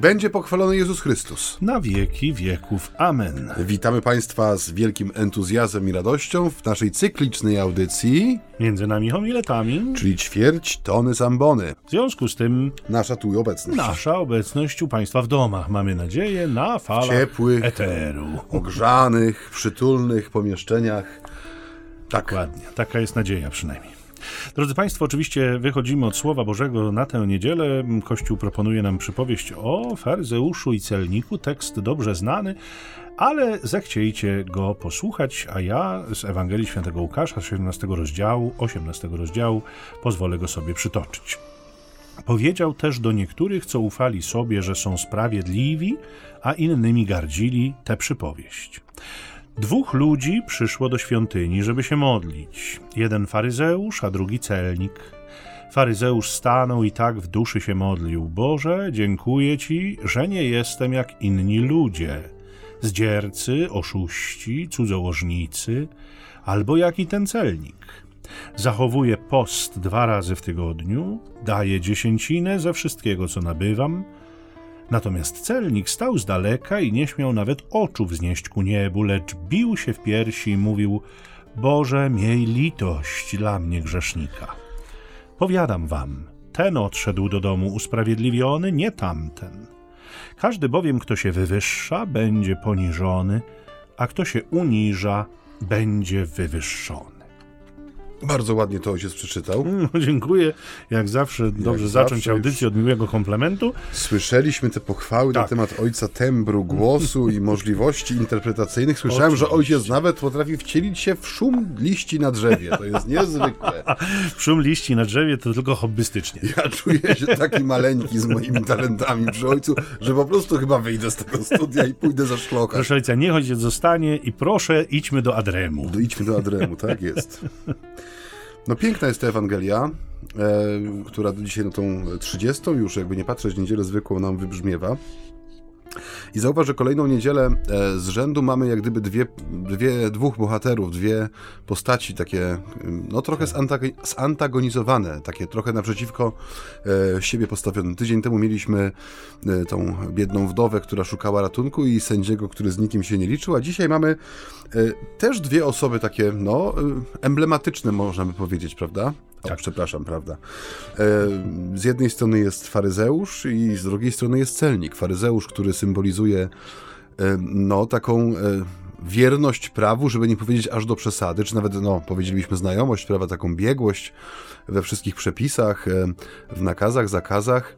będzie pochwalony Jezus Chrystus. Na wieki wieków. Amen. Witamy Państwa z wielkim entuzjazmem i radością w naszej cyklicznej audycji, Między nami homiletami. czyli ćwierć tony zambony. W związku z tym Nasza tu obecność. nasza obecność u Państwa w domach. Mamy nadzieję na falach Ciepłych, eteru. ogrzanych, przytulnych pomieszczeniach. Tak, Dokładnie. Taka jest nadzieja przynajmniej. Drodzy Państwo, oczywiście wychodzimy od Słowa Bożego na tę niedzielę. Kościół proponuje nam przypowieść o faryzeuszu i celniku, tekst dobrze znany, ale zechciejcie go posłuchać, a ja z Ewangelii Świętego Łukasza, 17 rozdziału, 18 rozdziału, pozwolę go sobie przytoczyć. Powiedział też do niektórych, co ufali sobie, że są sprawiedliwi, a innymi gardzili, tę przypowieść. Dwóch ludzi przyszło do świątyni, żeby się modlić. Jeden faryzeusz, a drugi celnik. Faryzeusz stanął i tak w duszy się modlił: Boże, dziękuję Ci, że nie jestem jak inni ludzie, zdziercy, oszuści, cudzołożnicy, albo jak i ten celnik. Zachowuję post dwa razy w tygodniu, daję dziesięcinę ze wszystkiego, co nabywam. Natomiast celnik stał z daleka i nie śmiał nawet oczu wznieść ku niebu, lecz bił się w piersi i mówił: Boże, miej litość dla mnie grzesznika. Powiadam wam, ten odszedł do domu usprawiedliwiony, nie tamten. Każdy bowiem, kto się wywyższa, będzie poniżony, a kto się uniża, będzie wywyższony. Bardzo ładnie to ojciec przeczytał. No, dziękuję. Jak zawsze dobrze zawsze zacząć już- audycję od miłego komplementu. Słyszeliśmy te pochwały na Tak. temat ojca tembru głosu i możliwości interpretacyjnych. Słyszałem, że Oczywiście. ojciec nawet potrafi wcielić się w szum liści na drzewie. To jest niezwykłe. Szum liści na drzewie to tylko hobbystycznie. Ja czuję się taki maleńki z moimi talentami przy ojcu, że po prostu chyba wyjdę z tego studia i pójdę za szlochę. Proszę ojca, niech ojciec zostanie i proszę, idźmy do Adremu. Do- Idźmy do Adremu, tak jest. No piękna jest ta Ewangelia, e, która dzisiaj no tą 30 już, jakby nie patrzeć, niedzielę zwykłą nam wybrzmiewa. I zauważ, że kolejną niedzielę e, z rzędu mamy jak gdyby dwie, dwie, dwóch bohaterów, dwie postaci takie, ym, no trochę zantag- zantagonizowane, takie trochę naprzeciwko e, siebie postawione. Tydzień temu mieliśmy e, tą biedną wdowę, która szukała ratunku i sędziego, który z nikim się nie liczył, a dzisiaj mamy też dwie osoby takie, no, e, emblematyczne można by powiedzieć, prawda? O, przepraszam, prawda. E, Z jednej strony jest faryzeusz i z drugiej strony jest celnik. Faryzeusz, który symbolizuje no, taką wierność prawu, żeby nie powiedzieć aż do przesady, czy nawet, no, powiedzielibyśmy znajomość prawa, taką biegłość we wszystkich przepisach, w nakazach, zakazach,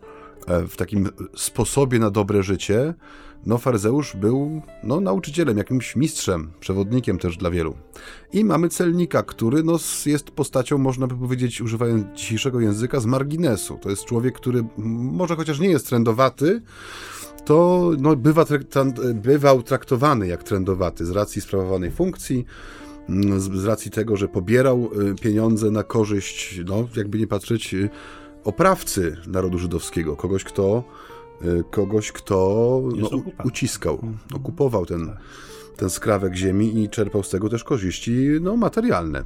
w takim sposobie na dobre życie. No, faryzeusz był no, nauczycielem, jakimś mistrzem, przewodnikiem też dla wielu. I mamy celnika, który no, jest postacią, można by powiedzieć, używając dzisiejszego języka, z marginesu. To jest człowiek, który może chociaż nie jest trendowaty, to no, bywa, bywał traktowany jak trendowaty z racji sprawowanej funkcji, z, z racji tego, że pobierał y, pieniądze na korzyść, no, jakby nie patrzeć, y, oprawcy narodu żydowskiego, kogoś, kto, y, kogoś, kto no, uciskał, okupował ten, ten skrawek ziemi i czerpał z tego też korzyści no, materialne.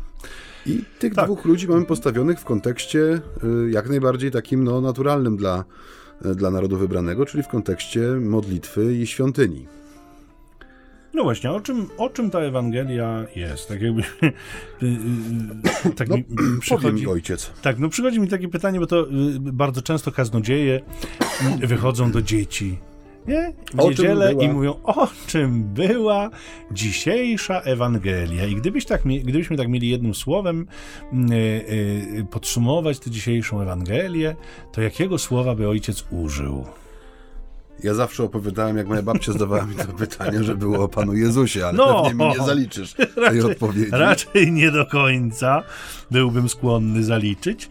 I tych Tak. dwóch ludzi mamy postawionych w kontekście y, jak najbardziej takim no, naturalnym dla, y, dla narodu wybranego, czyli w kontekście modlitwy i świątyni. No właśnie, o czym, o czym ta Ewangelia jest? Tak jakby... y, y, tak No, mi przychodzi... mi ojciec. Tak, no przychodzi mi takie pytanie, bo to y, bardzo często kaznodzieje y, wychodzą do dzieci. Nie? W O niedzielę i mówią, o czym była dzisiejsza Ewangelia. I gdybyś tak, gdybyśmy tak mieli jednym słowem y, y, podsumować tę dzisiejszą Ewangelię, to jakiego słowa by ojciec użył? Ja zawsze opowiadałem, jak moja babcia zadawała mi to pytanie, że było o Panu Jezusie, ale No. pewnie mi nie zaliczysz tej odpowiedzi. Raczej nie do końca byłbym skłonny zaliczyć.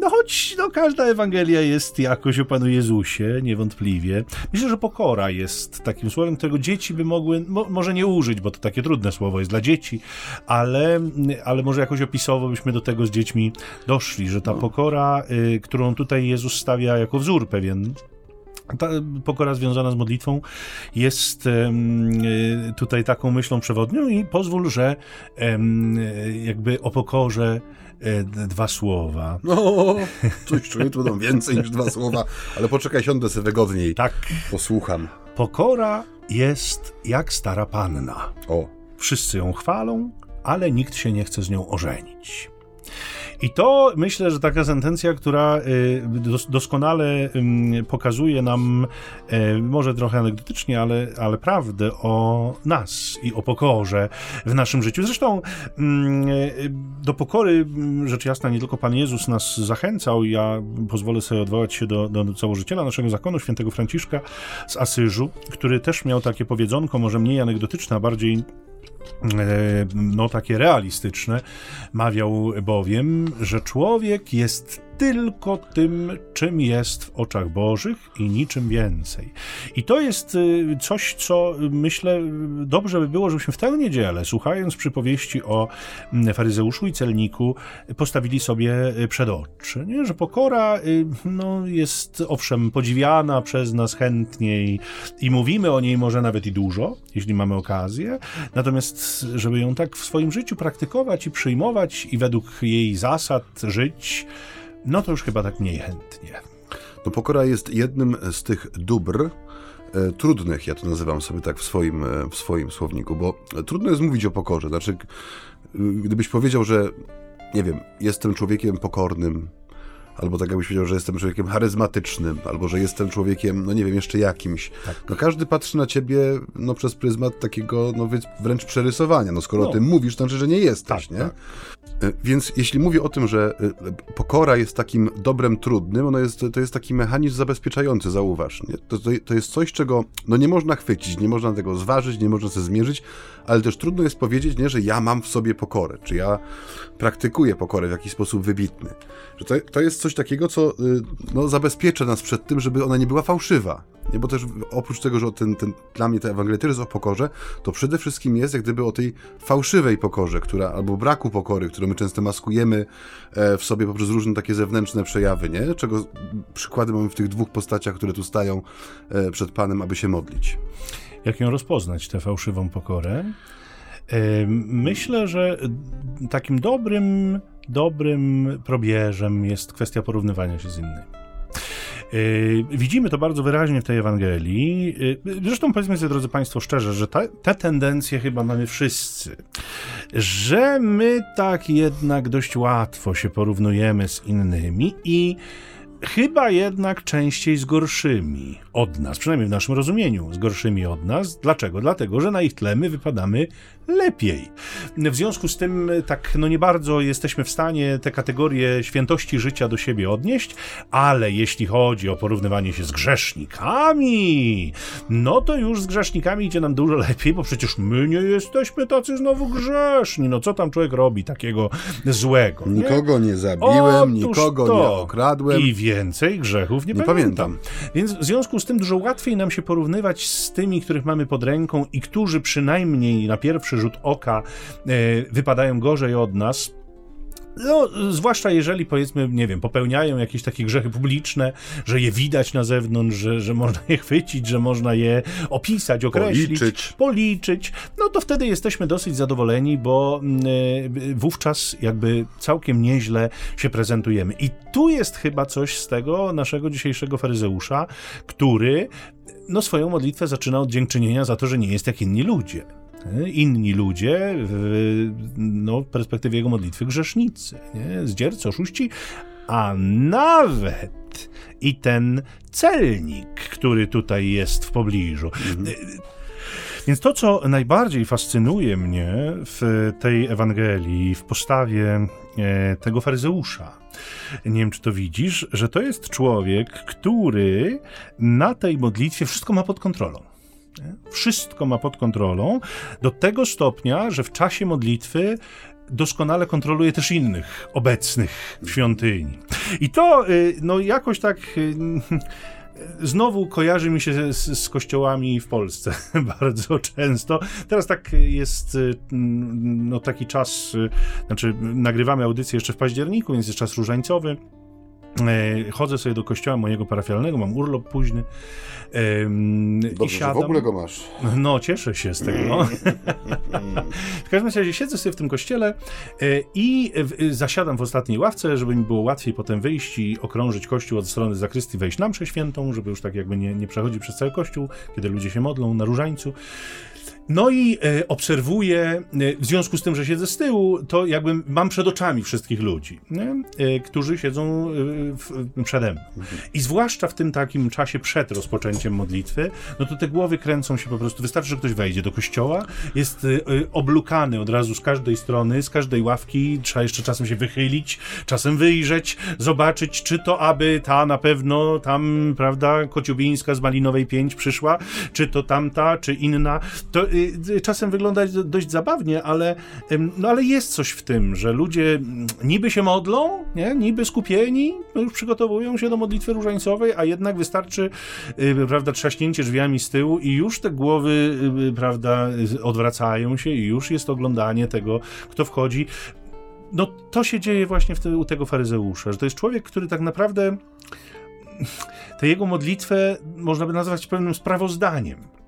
No choć no, każda Ewangelia jest jakoś o Panu Jezusie, niewątpliwie. Myślę, że pokora jest takim słowem, którego dzieci by mogły, mo, może nie użyć, bo to takie trudne słowo jest dla dzieci, ale, ale może jakoś opisowo byśmy do tego z dziećmi doszli, że ta pokora, y, którą tutaj Jezus stawia jako wzór pewien, ta pokora związana z modlitwą jest tutaj taką myślą przewodnią i pozwól, że jakby o pokorze e, dwa słowa. No, coś czuję, tu będą więcej niż dwa słowa, ale poczekaj, siądę sobie wygodniej. Tak. Posłucham. Pokora jest jak stara panna. O. Wszyscy ją chwalą, ale nikt się nie chce z nią ożenić. I to myślę, że taka sentencja, która y, doskonale pokazuje nam, y, może trochę anegdotycznie, ale, ale prawdę o nas i o pokorze w naszym życiu. Zresztą y, do pokory, rzecz jasna, nie tylko Pan Jezus nas zachęcał. Ja pozwolę sobie odwołać się do, do założyciela naszego zakonu, świętego Franciszka z Asyżu, który też miał takie powiedzonko, może mniej anegdotyczne, a bardziej no takie realistyczne, mawiał bowiem, że człowiek jest tylko tym, czym jest w oczach Bożych i niczym więcej. I to jest y, coś, co myślę dobrze by było, żebyśmy w tę niedzielę, słuchając przypowieści o mm, faryzeuszu i celniku, postawili sobie y, przed oczy. Nie? Że pokora y, no, jest owszem podziwiana przez nas chętniej i mówimy o niej może nawet i dużo, jeśli mamy okazję, natomiast żeby ją tak w swoim życiu praktykować i przyjmować i według jej zasad żyć, no to już chyba tak mniej chętnie. No pokora jest jednym z tych dóbr, e, trudnych, ja to nazywam sobie tak w swoim, e, w swoim słowniku, bo trudno jest mówić o pokorze. Znaczy, gdybyś powiedział, że nie wiem, jestem człowiekiem pokornym, albo tak jakbyś powiedział, że jestem człowiekiem charyzmatycznym, albo że jestem człowiekiem, no nie wiem, jeszcze jakimś. Tak. No każdy patrzy na ciebie no, przez pryzmat takiego no, wręcz przerysowania. No skoro no. o tym mówisz, to znaczy, że nie jesteś, tak, nie? Tak. E, więc jeśli mówię o tym, że e, pokora jest takim dobrem trudnym, ono jest, to jest taki mechanizm zabezpieczający, zauważ. Nie? To, to jest coś, czego no, nie można chwycić, nie można tego zważyć, nie można sobie zmierzyć, ale też trudno jest powiedzieć, nie, że ja mam w sobie pokorę, czy ja praktykuję pokorę w jakiś sposób wybitny. Że to, to jest coś takiego, co y, no, zabezpiecza nas przed tym, żeby ona nie była fałszywa. Nie, bo też oprócz tego, że ten, ten, dla mnie ta Ewangelia o pokorze, to przede wszystkim jest jak gdyby o tej fałszywej pokorze, która, albo braku pokory, którą my często maskujemy e, w sobie poprzez różne takie zewnętrzne przejawy, nie? Czego przykłady mamy w tych dwóch postaciach, które tu stają e, przed Panem, aby się modlić. Jak ją rozpoznać, tę fałszywą pokorę? E, myślę, że takim dobrym, dobrym probierzem jest kwestia porównywania się z innymi. Yy, widzimy to bardzo wyraźnie w tej Ewangelii. Yy, zresztą powiedzmy sobie, drodzy Państwo, szczerze, że ta, te tendencje chyba mamy wszyscy. Że my tak jednak dość łatwo się porównujemy z innymi i chyba jednak częściej z gorszymi od nas, przynajmniej w naszym rozumieniu, z gorszymi od nas. Dlaczego? Dlatego, że na ich tle my wypadamy lepiej. W związku z tym, tak, no nie bardzo jesteśmy w stanie te kategorie świętości życia do siebie odnieść, ale jeśli chodzi o porównywanie się z grzesznikami, no to już z grzesznikami idzie nam dużo lepiej, bo przecież my nie jesteśmy tacy znowu grzeszni. No co tam człowiek robi takiego złego? Nie? Nikogo nie zabiłem, Otóż nikogo to. nie okradłem. I więcej grzechów nie, nie pamiętam. pamiętam. Więc w związku z tym dużo łatwiej nam się porównywać z tymi, których mamy pod ręką i którzy przynajmniej na pierwszy rzut oka e, wypadają gorzej od nas, no, zwłaszcza jeżeli powiedzmy, nie wiem, popełniają jakieś takie grzechy publiczne, że je widać na zewnątrz, że, że można je chwycić, że można je opisać, określić, policzyć. policzyć, no to wtedy jesteśmy dosyć zadowoleni, bo y, wówczas jakby całkiem nieźle się prezentujemy. I tu jest chyba coś z tego naszego dzisiejszego faryzeusza, który no, swoją modlitwę zaczyna od dziękczynienia za to, że nie jest jak inni ludzie inni ludzie, w, no, perspektywie jego modlitwy grzesznicy, nie? zdziercy, oszuści, a nawet i ten celnik, który tutaj jest w pobliżu. Mhm. Więc to, co najbardziej fascynuje mnie w tej Ewangelii, w postawie e, tego faryzeusza, nie wiem, czy to widzisz, że to jest człowiek, który na tej modlitwie wszystko ma pod kontrolą. Wszystko ma pod kontrolą do tego stopnia, że w czasie modlitwy doskonale kontroluje też innych obecnych w świątyni. I to y, no jakoś tak y, znowu kojarzy mi się z, z, kościołami w Polsce bardzo często. Teraz tak jest y, no taki czas, znaczy nagrywamy audycję jeszcze w październiku, więc jest czas różańcowy. E, chodzę sobie do kościoła mojego parafialnego, mam urlop późny. Dobrze, i siadam. w ogóle go masz. No, cieszę się z tego. w każdym razie siedzę sobie w tym kościele e, i zasiadam w ostatniej ławce, żeby mi było łatwiej potem wyjść i okrążyć kościół od strony zakrystii, wejść na mszę świętą, żeby już tak jakby nie, nie przechodzić przez cały kościół, kiedy ludzie się modlą na różańcu. No i e, obserwuję, e, w związku z tym, że siedzę z tyłu, to jakby mam przed oczami wszystkich ludzi, e, którzy siedzą w, przede mną. I zwłaszcza w tym takim czasie przed rozpoczęciem modlitwy, no to te głowy kręcą się po prostu. Wystarczy, że ktoś wejdzie do kościoła, jest oblukany od razu z każdej strony, z każdej ławki, trzeba jeszcze czasem się wychylić, czasem wyjrzeć, zobaczyć, czy to aby ta na pewno tam, prawda, Kociubińska z Malinowej 5 przyszła, czy to tamta, czy inna. To czasem wyglądać dość zabawnie, ale, no ale jest coś w tym, że ludzie mm, niby się modlą, nie? niby skupieni, no już przygotowują się do modlitwy różańcowej, a jednak wystarczy, y, prawda, trzaśnięcie drzwiami z tyłu i już te głowy, prawda, odwracają się i już jest oglądanie tego, kto wchodzi. No to się dzieje właśnie u tego faryzeusza, że to jest człowiek, który tak naprawdę tę jego modlitwę można by nazwać pewnym sprawozdaniem.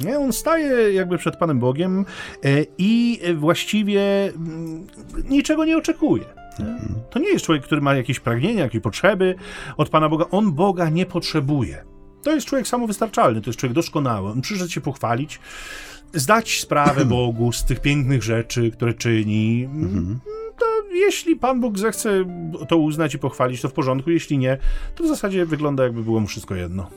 Nie? On staje jakby przed Panem Bogiem e, i właściwie mm, niczego nie oczekuje. To nie jest człowiek, który ma jakieś pragnienia, jakieś potrzeby od Pana Boga. On Boga nie potrzebuje. To jest człowiek samowystarczalny, to jest człowiek doskonały. On przyszedł się pochwalić, zdać sprawę Bogu z tych pięknych rzeczy, które czyni. To jeśli Pan Bóg zechce to uznać i pochwalić, to w porządku. Jeśli nie, to w zasadzie wygląda, jakby było mu wszystko jedno.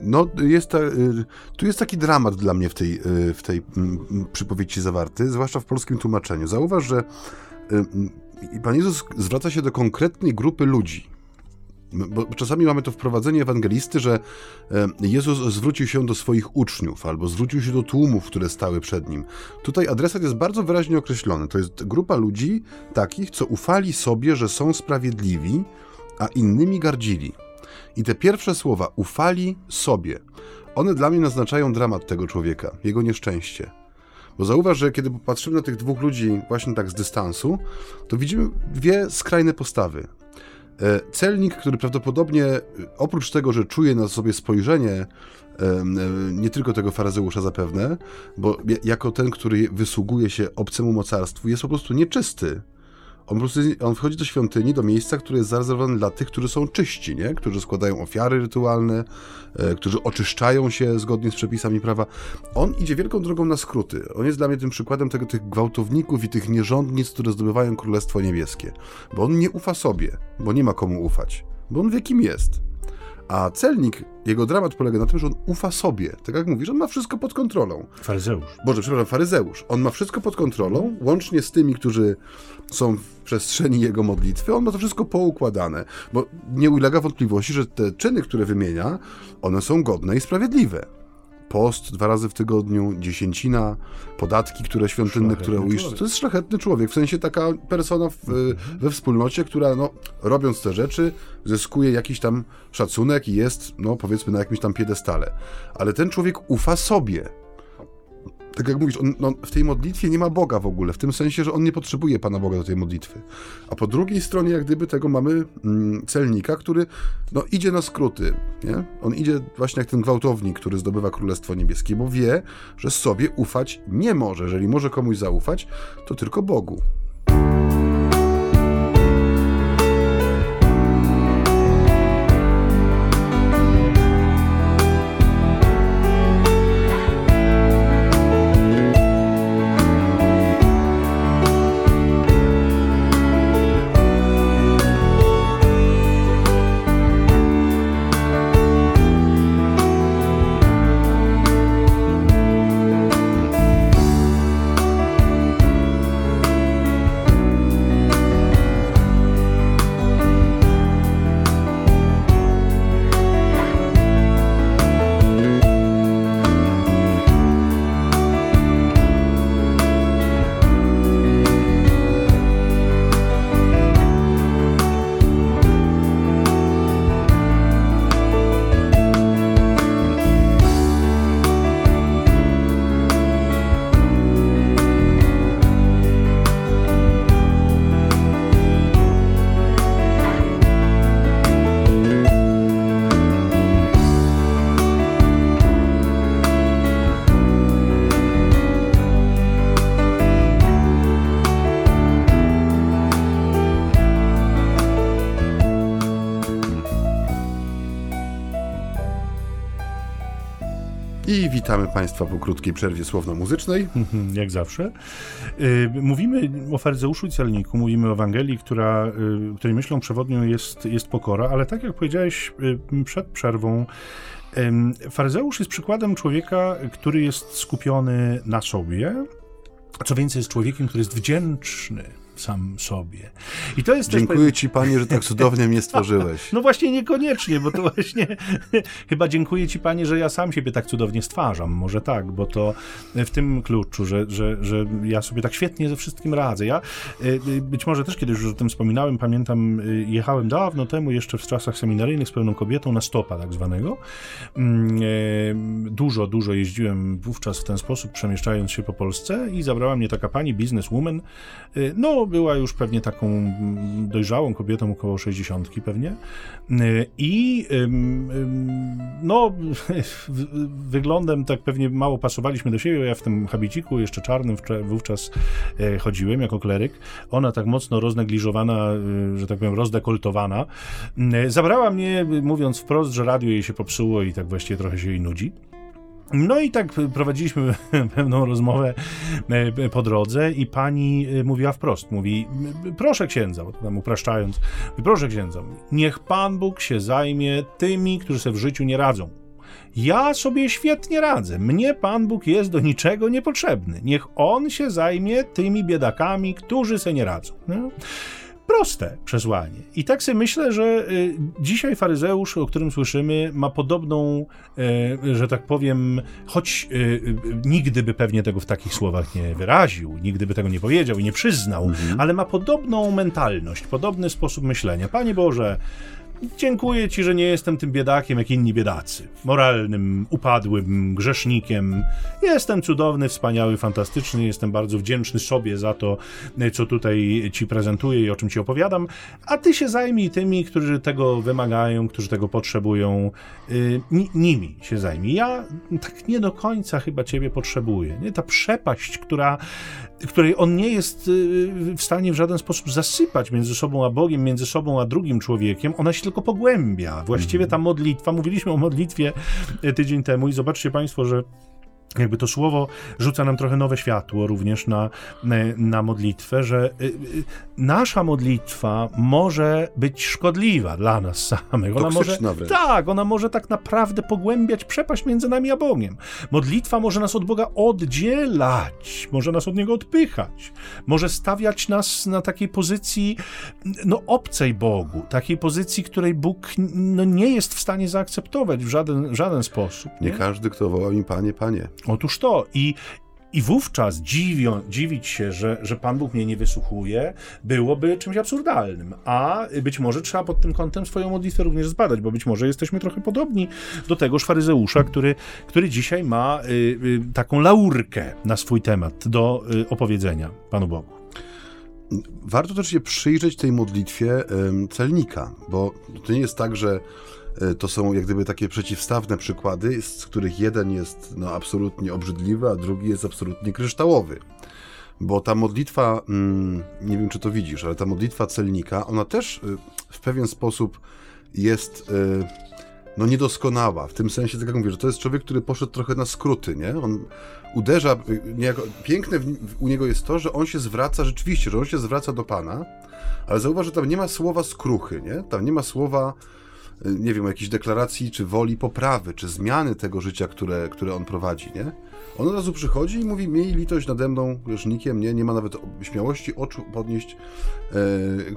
No, jest ta, y, tu jest taki dramat dla mnie w tej, y, w tej mm, przypowieści zawarty, zwłaszcza w polskim tłumaczeniu. Zauważ, że y, Pan Jezus zwraca się do konkretnej grupy ludzi. Bo czasami mamy to wprowadzenie ewangelisty, że Jezus zwrócił się do swoich uczniów albo zwrócił się do tłumów, które stały przed nim. Tutaj adresat jest bardzo wyraźnie określony. To jest grupa ludzi takich, co ufali sobie, że są sprawiedliwi, a innymi gardzili. I te pierwsze słowa ufali sobie. One dla mnie naznaczają dramat tego człowieka, jego nieszczęście. Bo zauważ, że kiedy popatrzymy na tych dwóch ludzi właśnie tak z dystansu, to widzimy dwie skrajne postawy. E, celnik, który prawdopodobnie e, oprócz tego, że czuje na sobie spojrzenie e, nie tylko tego faryzeusza zapewne, bo jako ten, który wysługuje się obcemu mocarstwu, jest po prostu nieczysty. On po prostu on wchodzi do świątyni, do miejsca, które jest zarezerwowane dla tych, którzy są czyści, nie? którzy składają ofiary rytualne, e, którzy oczyszczają się zgodnie z przepisami prawa. On idzie wielką drogą na skróty. On jest dla mnie tym przykładem tego, tych gwałtowników i tych nierządnic, które zdobywają Królestwo Niebieskie. Bo on nie ufa sobie, bo nie ma komu ufać, bo on wie, kim jest. A celnik, jego dramat polega na tym, że on ufa sobie. Tak jak mówisz, on ma wszystko pod kontrolą. Faryzeusz. Boże, przepraszam, faryzeusz. On ma wszystko pod kontrolą, łącznie z tymi, którzy są w przestrzeni jego modlitwy. On ma to wszystko poukładane, bo nie ulega wątpliwości, że te czyny, które wymienia, one są godne i sprawiedliwe post dwa razy w tygodniu, dziesięcina, podatki, które świątynne, które uiszcz. To jest szlachetny człowiek, w sensie taka persona w, mhm. we wspólnocie, która no, robiąc te rzeczy, zyskuje jakiś tam szacunek i jest, no powiedzmy, na jakimś tam piedestale. Ale ten człowiek ufa sobie tak jak mówisz, on, no, w tej modlitwie nie ma Boga w ogóle, w tym sensie, że on nie potrzebuje Pana Boga do tej modlitwy. A po drugiej stronie, jak gdyby tego mamy mm, celnika, który no, idzie na skróty. Nie? On idzie właśnie jak ten gwałtownik, który zdobywa Królestwo Niebieskie, bo wie, że sobie ufać nie może. Jeżeli może komuś zaufać, to tylko Bogu. I witamy Państwa po krótkiej przerwie słowno-muzycznej. Jak zawsze. Y, mówimy o faryzeuszu i celniku, mówimy o Ewangelii, która, y, której myślą przewodnią jest, jest pokora, ale tak jak powiedziałeś y, przed przerwą, faryzeusz jest przykładem człowieka, który jest skupiony na sobie, co więcej jest człowiekiem, który jest wdzięczny sam sobie. I to jest Dziękuję też... ci, panie, że tak cudownie mnie stworzyłeś. No właśnie niekoniecznie, bo to właśnie chyba dziękuję ci, panie, że ja sam siebie tak cudownie stwarzam. Może tak, bo to w tym kluczu, że, że, że ja sobie tak świetnie ze wszystkim radzę. Ja y, y, być może też kiedyś już o tym wspominałem, pamiętam, y, jechałem dawno temu, jeszcze w czasach seminaryjnych z pewną kobietą na stopa tak zwanego. Mm, dużo, dużo jeździłem wówczas w ten sposób, przemieszczając się po Polsce i zabrała mnie taka pani, bizneswoman, no była już pewnie taką dojrzałą kobietą, około 60 pewnie. I no, wyglądem tak pewnie mało pasowaliśmy do siebie. Ja w tym habiciku, jeszcze czarnym, wówczas e, chodziłem jako kleryk. Ona tak mocno roznegliżowana, e, że tak powiem, rozdekoltowana. Zabrała mnie, mówiąc wprost, że radio jej się popsuło i tak właściwie trochę się jej nudzi. No i tak prowadziliśmy pewną rozmowę e, po drodze i pani e, mówiła wprost, mówi, proszę księdza, tam upraszczając, proszę księdza, niech Pan Bóg się zajmie tymi, którzy sobie w życiu nie radzą. Ja sobie świetnie radzę. Mnie Pan Bóg jest do niczego niepotrzebny. Niech On się zajmie tymi biedakami, którzy se nie radzą. No? Proste przesłanie. I tak sobie myślę, że y, dzisiaj faryzeusz, o którym słyszymy, ma podobną, y, że tak powiem, choć y, nigdy by pewnie tego w takich słowach nie wyraził, nigdy by tego nie powiedział i nie przyznał, mhm. ale ma podobną mentalność, podobny sposób myślenia. Panie Boże, Dziękuję ci, że nie jestem tym biedakiem jak inni biedacy. Moralnym, upadłym, grzesznikiem. Jestem cudowny, wspaniały, fantastyczny. Jestem bardzo wdzięczny sobie za to, co tutaj ci prezentuję i o czym ci opowiadam. A ty się zajmij tymi, którzy tego wymagają, którzy tego potrzebują. Yy, nimi się zajmij. Ja tak nie do końca chyba ciebie potrzebuję. Nie? Ta przepaść, która której on nie jest y, w stanie w żaden sposób zasypać między sobą a Bogiem, między sobą a drugim człowiekiem, ona się tylko pogłębia. Właściwie ta modlitwa, mówiliśmy o modlitwie e, tydzień temu i zobaczcie Państwo, że jakby to słowo rzuca nam trochę nowe światło również na, na modlitwę, że y, y, nasza modlitwa może być szkodliwa dla nas samych. Ona może, wręcz. tak, ona może tak naprawdę pogłębiać przepaść między nami a Bogiem. Modlitwa może nas od Boga oddzielać, może nas od Niego odpychać, może stawiać nas na takiej pozycji no, obcej Bogu, takiej pozycji, której Bóg no, nie jest w stanie zaakceptować w żaden, żaden sposób. Nie? nie każdy, kto woła mi Panie, Panie. Otóż to. I, i wówczas dziwić się, że, że Pan Bóg mnie nie wysłuchuje, byłoby czymś absurdalnym. A być może trzeba pod tym kątem swoją modlitwę również zbadać, bo być może jesteśmy trochę podobni do tegoż faryzeusza, który, który dzisiaj ma y, y, taką laurkę na swój temat do y, opowiedzenia Panu Bogu. Warto też się przyjrzeć tej modlitwie celnika, bo to nie jest tak, że to są jak gdyby takie przeciwstawne przykłady, z których jeden jest no, absolutnie obrzydliwy, a drugi jest absolutnie kryształowy. Bo ta modlitwa, mm, nie wiem czy to widzisz, ale ta modlitwa celnika, ona też y, w pewien sposób jest y, no niedoskonała, w tym sensie, tak jak mówię, że to jest człowiek, który poszedł trochę na skróty, nie? On uderza, y, niejako, piękne w, u niego jest to, że on się zwraca, rzeczywiście, że on się zwraca do Pana, ale zauważ, że tam nie ma słowa skruchy, nie? Tam nie ma słowa nie wiem, jakiejś deklaracji, czy woli poprawy, czy zmiany tego życia, które, które on prowadzi, nie? On od razu przychodzi i mówi, miej litość nade mną, grzesznikiem, nie? Nie ma nawet śmiałości oczu podnieść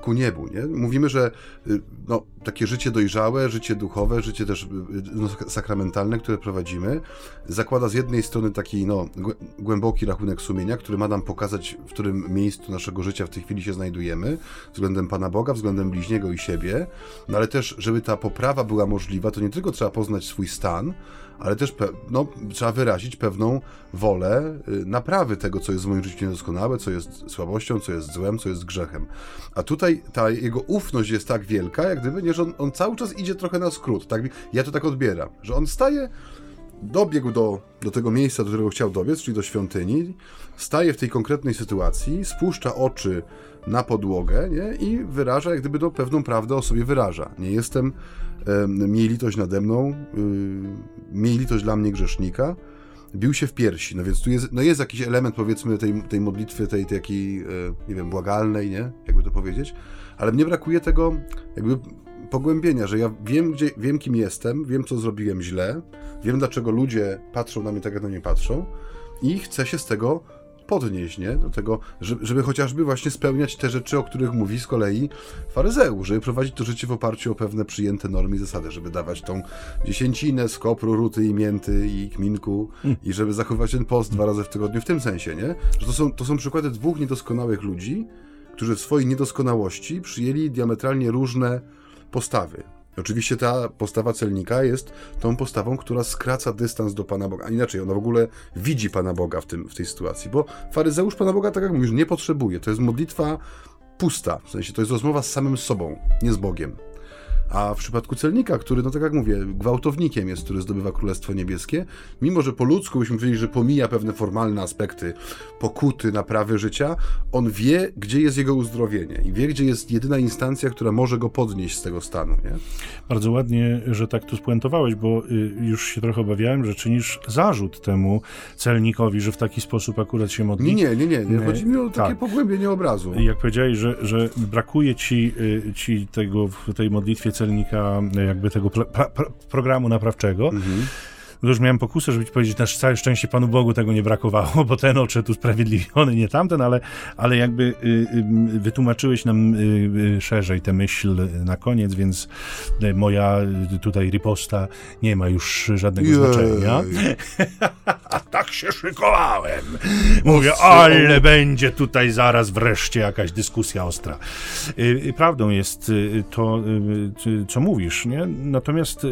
ku niebu, nie? Mówimy, że e, no, takie życie dojrzałe, życie duchowe, życie też e, no, sakramentalne, które prowadzimy, zakłada z jednej strony taki no, głęboki rachunek sumienia, który ma nam pokazać, w którym miejscu naszego życia w tej chwili się znajdujemy, względem Pana Boga, względem bliźniego i siebie, no ale też, żeby ta poprawa była możliwa, to nie tylko trzeba poznać swój stan, ale też no, trzeba wyrazić pewną wolę y, naprawy tego, co jest w moim życiu niedoskonałe, co jest słabością, co jest złem, co jest grzechem. A tutaj ta jego ufność jest tak wielka, jak gdyby, nie, że on, on cały czas idzie trochę na skrót. Tak? Ja to tak odbieram, że on staje dobiegł do, do tego miejsca, do którego chciał dobiec, czyli do świątyni, staje w tej konkretnej sytuacji, spuszcza oczy na podłogę nie? i wyraża, jak gdyby do pewną prawdę o sobie wyraża. Nie jestem, e, miej litość nade mną, y, miej litość dla mnie grzesznika, bił się w piersi. No więc tu jest, no jest jakiś element, powiedzmy, tej, tej modlitwy, tej, tej takiej, e, nie wiem, błagalnej, nie? Jakby to powiedzieć. Ale mnie brakuje tego jakby pogłębienia, że ja wiem, gdzie, wiem, kim jestem, wiem, co zrobiłem źle, wiem, dlaczego ludzie patrzą na mnie tak, jak na mnie patrzą i chcę się z tego podnieść, nie? Do tego, żeby, chociażby właśnie spełniać te rzeczy, o których mówi z kolei faryzeusz, żeby prowadzić to życie w oparciu o pewne przyjęte normy i zasady, żeby dawać tą dziesięcinę z kopru, ruty i mięty i kminku mm. i żeby zachowywać ten post dwa razy w tygodniu w tym sensie, nie? Że to są, to są przykłady dwóch niedoskonałych ludzi, którzy w swojej niedoskonałości przyjęli diametralnie różne postawy. Oczywiście ta postawa celnika jest tą postawą, która skraca dystans do Pana Boga. A inaczej, ona w ogóle widzi Pana Boga w, tym, w tej sytuacji, bo faryzeusz Pana Boga, tak jak mówisz, nie potrzebuje. To jest modlitwa pusta, w sensie to jest rozmowa z samym sobą, nie z Bogiem. A w przypadku celnika, który, no tak jak mówię, gwałtownikiem jest, który zdobywa Królestwo Niebieskie, mimo że po ludzku byśmy powiedzieli, że pomija pewne formalne aspekty pokuty, naprawy życia, on wie, gdzie jest jego uzdrowienie i wie, gdzie jest jedyna instancja, która może go podnieść z tego stanu. Nie? Bardzo ładnie, że tak tu spuentowałeś, bo y, już się trochę obawiałem, że czynisz zarzut temu celnikowi, że w taki sposób akurat się modli. Nie, nie, nie. nie. Chodzi mi o takie tak. pogłębienie obrazu. Jak powiedziałeś, że, że brakuje ci, y, ci tego w tej modlitwie celnika jakby tego programu naprawczego. Mhm no już miałem pokusę, żeby ci powiedzieć, na całe szczęście Panu Bogu tego nie brakowało, bo ten odszedł usprawiedliwiony, nie tamten, ale, ale jakby y, y, wytłumaczyłeś nam y, y szerzej tę myśl na koniec, więc y, moja y, tutaj riposta nie ma już żadnego Jej. znaczenia. tak się szykowałem. Mówię, ale będzie tutaj zaraz wreszcie jakaś dyskusja ostra. Prawdą jest to, co mówisz, nie? Natomiast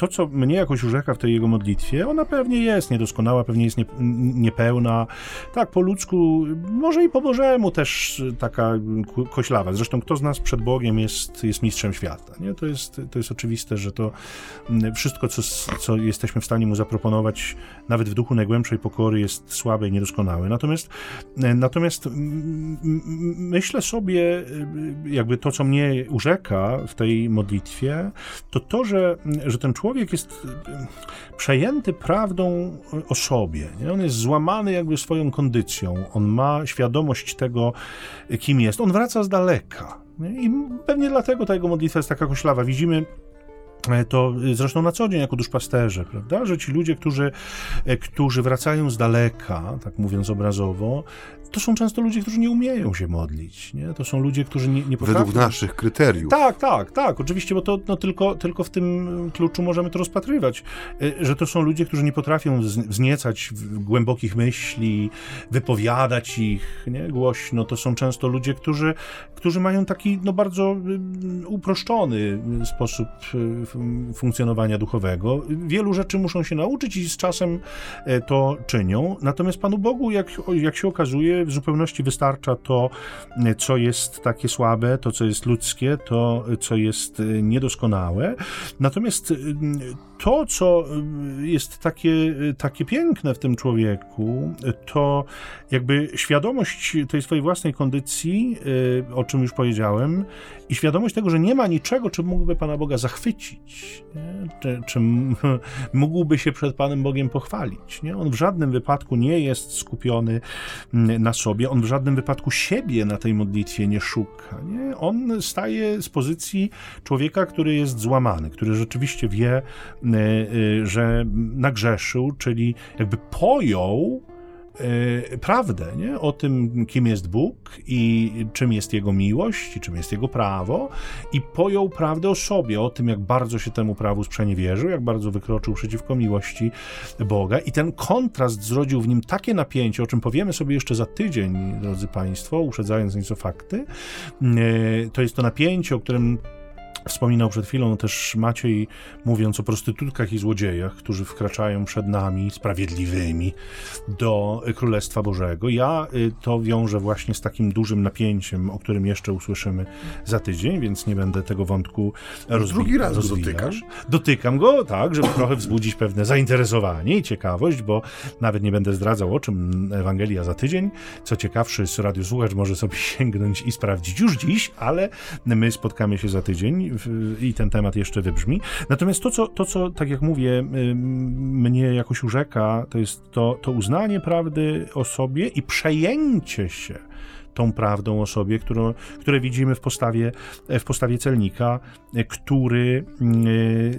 to, co mnie jakoś urzeka w tej jego modlitwie, ona pewnie jest niedoskonała, pewnie jest nie, niepełna. Tak, po ludzku, może i po Bożemu też taka koślawa. Zresztą kto z nas przed Bogiem jest, jest mistrzem świata. Nie? To, jest, to jest oczywiste, że to mm, wszystko, co, co jesteśmy w stanie mu zaproponować, nawet w duchu najgłębszej pokory, jest słabe i niedoskonałe. Natomiast, natomiast myślę sobie, jakby to, co mnie urzeka w tej modlitwie, to to, że, że ten człowiek człowiek jest e, przejęty prawdą o sobie. Nie? On jest złamany jakby swoją kondycją. On ma świadomość tego, kim jest. On wraca z daleka. Nie? I pewnie dlatego ta jego modlitwa jest taka koślawa. Widzimy e, to zresztą na co dzień jako duszpasterze, prawda? Że ci ludzie, którzy, e, którzy wracają z daleka, tak mówiąc obrazowo, to są często ludzie, którzy nie umieją się modlić. Nie? To są ludzie, którzy nie, nie potrafią... Według naszych kryteriów. Tak, tak, tak. Oczywiście, bo to no, tylko, tylko w tym kluczu możemy to rozpatrywać, y, że to są ludzie, którzy nie potrafią wzniecać głębokich myśli, wypowiadać ich nie? głośno. To są często ludzie, którzy, którzy mają taki no, bardzo y, uproszczony sposób y, funkcjonowania duchowego. Wielu rzeczy muszą się nauczyć i z czasem to czynią. Natomiast Panu Bogu, jak, jak się okazuje, w zupełności wystarcza to, co jest takie słabe, to, co jest ludzkie, to, co jest e, niedoskonałe. Natomiast e, to, co e, jest takie, takie piękne w tym człowieku, to jakby świadomość tej swojej własnej kondycji, o czym już powiedziałem, i świadomość tego, że nie ma niczego, czym mógłby Pana Boga zachwycić, czym mógłby się przed Panem Bogiem pochwalić. Nie? On w żadnym wypadku nie jest skupiony na sobie, on w żadnym wypadku siebie na tej modlitwie nie szuka. Nie? On staje z pozycji człowieka, który jest złamany, który rzeczywiście wie, że nagrzeszył, czyli jakby pojął E, prawdę nie? o tym, kim jest Bóg i czym jest Jego miłość i czym jest Jego prawo i pojął prawdę o sobie, o tym, jak bardzo się temu prawu sprzeniewierzył, jak bardzo wykroczył przeciwko miłości Boga i ten kontrast zrodził w nim takie napięcie, o czym powiemy sobie jeszcze za tydzień, drodzy Państwo, uprzedzając nieco fakty. E, to jest to napięcie, o którym Wspominał przed chwilą też Maciej, mówiąc o prostytutkach i złodziejach, którzy wkraczają przed nami, sprawiedliwymi, do Królestwa Bożego. Ja y, to wiążę właśnie z takim dużym napięciem, o którym jeszcze usłyszymy za tydzień, więc nie będę tego wątku rozwijał. Drugi raz go dotykasz? Dotykam go, tak, żeby trochę wzbudzić pewne zainteresowanie i ciekawość, bo nawet nie będę zdradzał, o czym Ewangelia za tydzień. Co ciekawszy, radiosłuchacz może sobie sięgnąć i sprawdzić już dziś, ale my spotkamy się za tydzień i ten temat jeszcze wybrzmi. Natomiast to co, to, co tak jak mówię, mnie jakoś urzeka, to jest to, to uznanie prawdy o sobie i przejęcie się tą prawdą o sobie, którą, które widzimy w postawie, w postawie celnika, który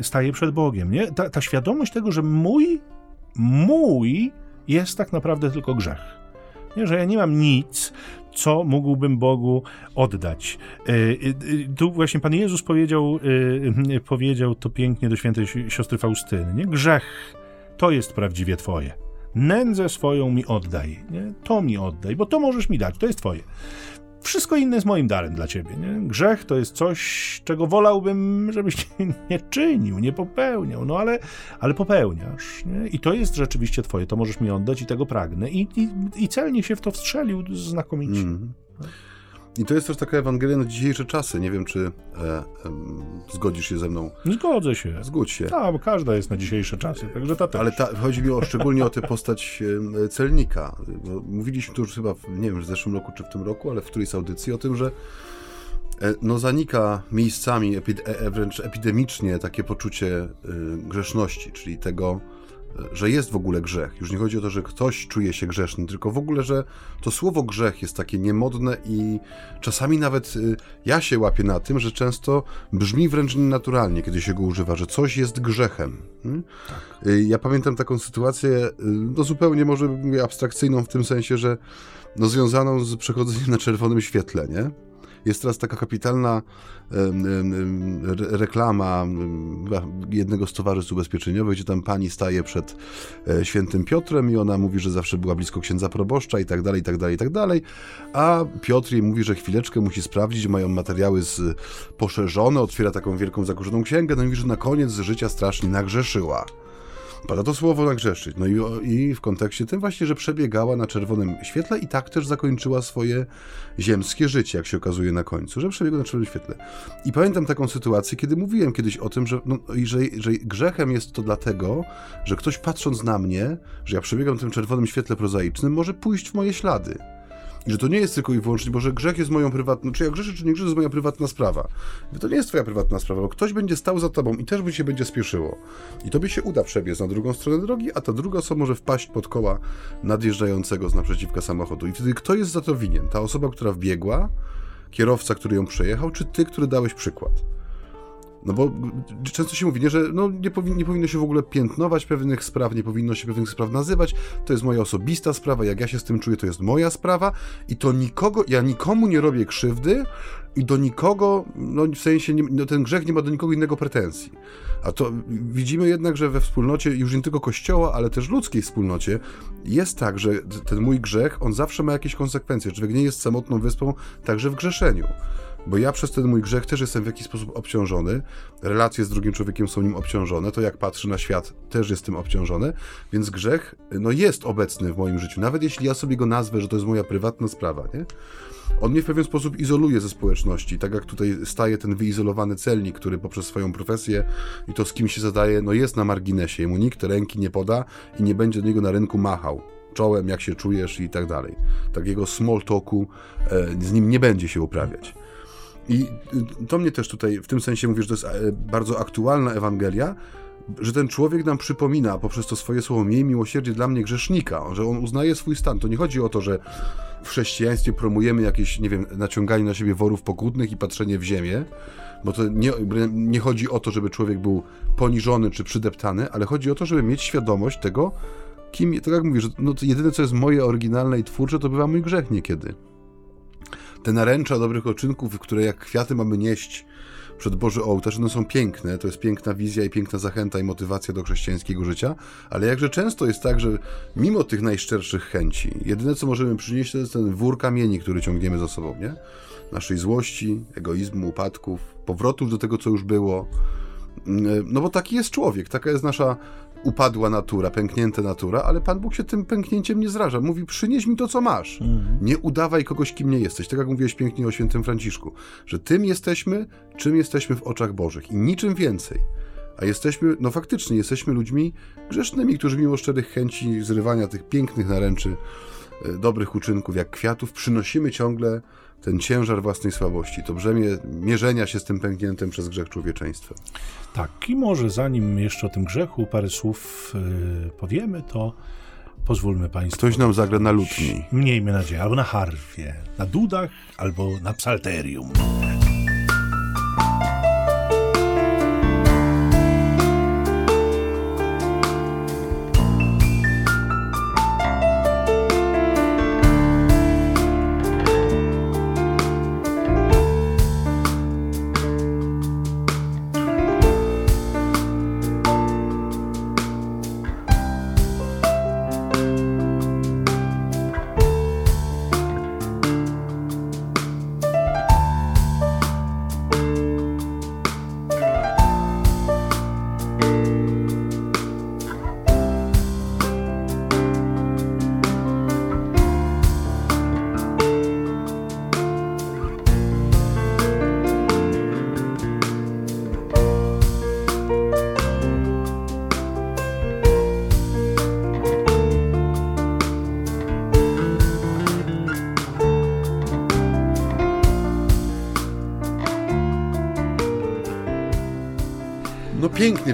staje przed Bogiem. Nie? Ta, ta świadomość tego, że mój, mój jest tak naprawdę tylko grzech. Nie? Że ja nie mam nic, co mógłbym Bogu oddać. E, e, tu właśnie Pan Jezus powiedział, e, powiedział to pięknie do świętej siostry Faustyny. Nie? Grzech to jest prawdziwie Twoje. Nędzę swoją mi oddaj. Nie? To mi oddaj, bo to możesz mi dać, to jest Twoje. Wszystko inne jest moim darem dla ciebie. Nie? Grzech to jest coś, czego wolałbym, żebyś nie czynił, nie popełniał, no ale, ale popełniasz. Nie? I to jest rzeczywiście twoje, to możesz mi oddać i tego pragnę. I, i, i celnie się w to wstrzelił znakomicie. Mm. I to jest też taka Ewangelia na dzisiejsze czasy. Nie wiem, czy e, e, zgodzisz się ze mną. Zgodzę się. Zgódź się. Tak, bo każda jest na dzisiejsze czasy, także ta też. Ale ta, chodzi mi o, szczególnie o tę postać e, celnika. Mówiliśmy tu już chyba, w, nie wiem, w zeszłym roku czy w tym roku, ale w którejś audycji o tym, że e, no zanika miejscami epid e, wręcz epidemicznie takie poczucie grzeszności, czyli tego, że jest w ogóle grzech. Już nie chodzi o to, że ktoś czuje się grzeszny, tylko w ogóle, że to słowo grzech jest takie niemodne i czasami nawet y, ja się łapię na tym, że często brzmi wręcz nienaturalnie, kiedy się go używa, że coś jest grzechem. Hmm? Tak. Y, ja pamiętam taką sytuację, y, no zupełnie może abstrakcyjną w tym sensie, że no związaną z przechodzeniem na czerwonym świetle, nie? Jest teraz taka kapitalna reklama jednego z towarzystw ubezpieczeniowych, gdzie tam pani staje przed e, świętym Piotrem i ona mówi, że zawsze była blisko księdza proboszcza i tak dalej, i tak dalej, i tak dalej. A Piotr jej mówi, że chwileczkę musi sprawdzić, mają materiały z, poszerzone, otwiera taką wielką zakurzoną księgę, no i mówi, że na koniec życia strasznie nagrzeszyła. Pada to słowo nagrzeszyć. No i, i w kontekście tym właśnie, że przebiegała na czerwonym świetle i tak też zakończyła swoje ziemskie życie, jak się okazuje na końcu, że przebiegła na czerwonym świetle. I pamiętam taką sytuację, kiedy mówiłem kiedyś o tym, że, no, że, że grzechem jest to dlatego, że ktoś patrząc na mnie, że ja przebiegam tym czerwonym świetle prozaicznym, może pójść w moje ślady. I że to nie jest tylko i wyłącznie, bo że grzech jest moją prywatną, czy ja grzeszę, czy nie grzeszę, to jest moja prywatna sprawa. To nie jest twoja prywatna sprawa, bo ktoś będzie stał za tobą i też by się będzie spieszyło. I tobie się uda przebiec na drugą stronę drogi, a ta druga osoba może wpaść pod koła nadjeżdżającego z naprzeciwka samochodu. I wtedy kto jest za to winien? Ta osoba, która wbiegła, kierowca, który ją przejechał, czy ty, który dałeś przykład? No bo często się mówi, nie, że no, nie, powin, nie powinno się w ogóle piętnować pewnych spraw, nie powinno się pewnych spraw nazywać. To jest moja osobista sprawa, jak ja się z tym czuję, to jest moja sprawa i to nikogo, ja nikomu nie robię krzywdy i do nikogo, no w sensie nie, no, ten grzech nie ma do nikogo innego pretensji. A to widzimy jednak, że we wspólnocie, już nie tylko kościoła, ale też ludzkiej wspólnocie, jest tak, że ten mój grzech, on zawsze ma jakieś konsekwencje. Człowiek nie jest samotną wyspą, także w grzeszeniu bo ja przez ten mój grzech też jestem w jakiś sposób obciążony, relacje z drugim człowiekiem są nim obciążone, to jak patrzy na świat też jest tym obciążony, więc grzech no jest obecny w moim życiu, nawet jeśli ja sobie go nazwę, że to jest moja prywatna sprawa, nie? On mnie w pewien sposób izoluje ze społeczności, tak jak tutaj staje ten wyizolowany celnik, który poprzez swoją profesję i to z kim się zadaje, no jest na marginesie, mu nikt ręki nie poda i nie będzie do niego na rynku machał czołem, jak się czujesz i tak dalej. Takiego small talku e, z nim nie będzie się uprawiać. I to mnie też tutaj w tym sensie mówisz, że to jest e, bardzo aktualna Ewangelia, że ten człowiek nam przypomina poprzez to swoje słowo miej miłosierdzie dla mnie grzesznika, że on uznaje swój stan. To nie chodzi o to, że w chrześcijaństwie promujemy jakieś, nie wiem, naciąganie na siebie worów pokutnych i patrzenie w ziemię, bo to nie, nie chodzi o to, żeby człowiek był poniżony czy przydeptany, ale chodzi o to, żeby mieć świadomość tego, kim, tak jak mówię, że no to jedyne, co jest moje oryginalne i twórcze, to bywa mój grzech niekiedy te naręcza dobrych oczynków, które jak kwiaty mamy nieść przed Boży ołtarz, one są piękne, to jest piękna wizja i piękna zachęta i motywacja do chrześcijańskiego życia, ale jakże często jest tak, że mimo tych najszczerszych chęci, jedyne co możemy przynieść to jest ten wór kamieni, który ciągniemy za sobą, nie? Naszej złości, egoizmu, upadków, powrotów do tego, co już było. No bo taki jest człowiek, taka jest nasza upadła natura, pęknięta natura, ale Pan Bóg się tym pęknięciem nie zraża. Mówi, przynieś mi to, co masz. Mhm. Nie udawaj kogoś, kim nie jesteś. Tak jak mówiłeś pięknie o świętym Franciszku, że tym jesteśmy, czym jesteśmy w oczach Bożych i niczym więcej. A jesteśmy, no faktycznie, jesteśmy ludźmi grzesznymi, którzy mimo szczerych chęci zrywania tych pięknych naręczy, dobrych uczynków, jak kwiatów, przynosimy ciągle ten ciężar własnej słabości, to brzemię mierzenia się z tym pękniętym przez grzech człowieczeństwa. Tak, i może zanim jeszcze o tym grzechu parę słów yy, powiemy, to pozwólmy Państwu. Ktoś nam zagra na lutni. Miejmy nadzieję, albo na harfie, na dudach, albo na psalterium.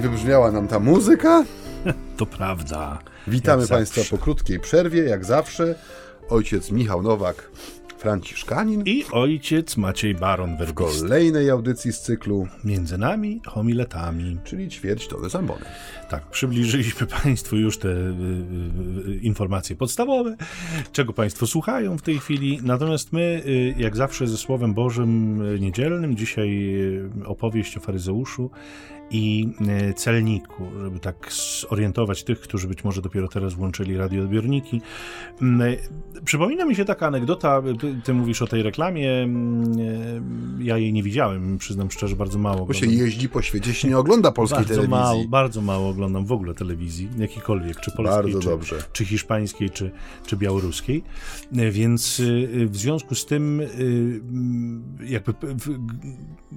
Pięknie wybrzmiała nam ta muzyka. To prawda. Witamy Jak Państwa zawsze. po krótkiej przerwie, jak zawsze. Ojciec Michał Nowak, Franciszkanin. I ojciec Maciej Baron Wergost. Kolejnej audycji z cyklu, Między nami homiletami. czyli ćwierć tony zambony. Tak, przybliżyliśmy Państwu już te y, y, y, informacje podstawowe, czego Państwo słuchają w tej chwili. Natomiast my, y, jak zawsze, ze Słowem Bożym y, niedzielnym, dzisiaj y, opowieść o faryzeuszu i y, celniku, żeby tak zorientować tych, którzy być może dopiero teraz włączyli radioodbiorniki. Mm, y, Przypomina mi się taka anegdota, ty, ty mówisz o tej reklamie, mm, y, ja jej nie widziałem, przyznam szczerze, bardzo mało. Bo się oglądam. jeździ po świecie, się nie ogląda polskiej Bardzo telewizji. mało, bardzo mało oglądam w ogóle telewizji, jakiejkolwiek, czy polskiej, Bardzo czy, dobrze. czy hiszpańskiej, czy, czy białoruskiej. E, Więc w związku z tym, jakby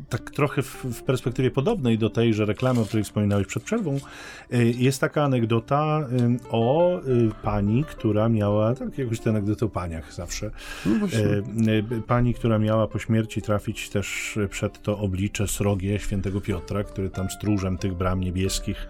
tak trochę w, w perspektywie podobnej do tej, że reklamy, o której wspominałeś przed przerwą, y, jest taka anegdota y, o y, pani, która miała, tak jakoś te anegdoty o paniach zawsze, No Pani, która miała po śmierci trafić też przed to oblicze srogie świętego Piotra, który tam stróżem tych bram niebieskich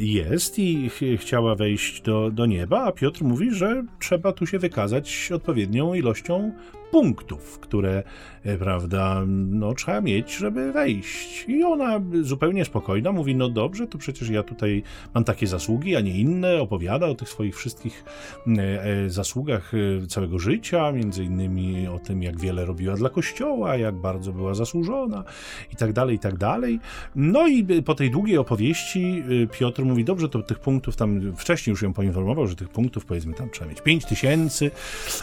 jest i ch chciała wejść do, do nieba, a Piotr mówi, że trzeba tu się wykazać odpowiednią ilością punktów, które, e, prawda, no trzeba mieć, żeby wejść. I ona zupełnie spokojna mówi, no dobrze, to przecież ja tutaj mam takie zasługi, a nie inne, opowiada o tych swoich wszystkich e, e, zasługach całego życia, między innymi o tym, jak wiele robiła dla kościoła, jak bardzo była zasłużona i tak dalej, i tak dalej. No i po tej długiej opowieści Piotr mówi, dobrze, to tych punktów tam, wcześniej już ją poinformował, że tych punktów powiedzmy tam trzeba mieć 5 tysięcy,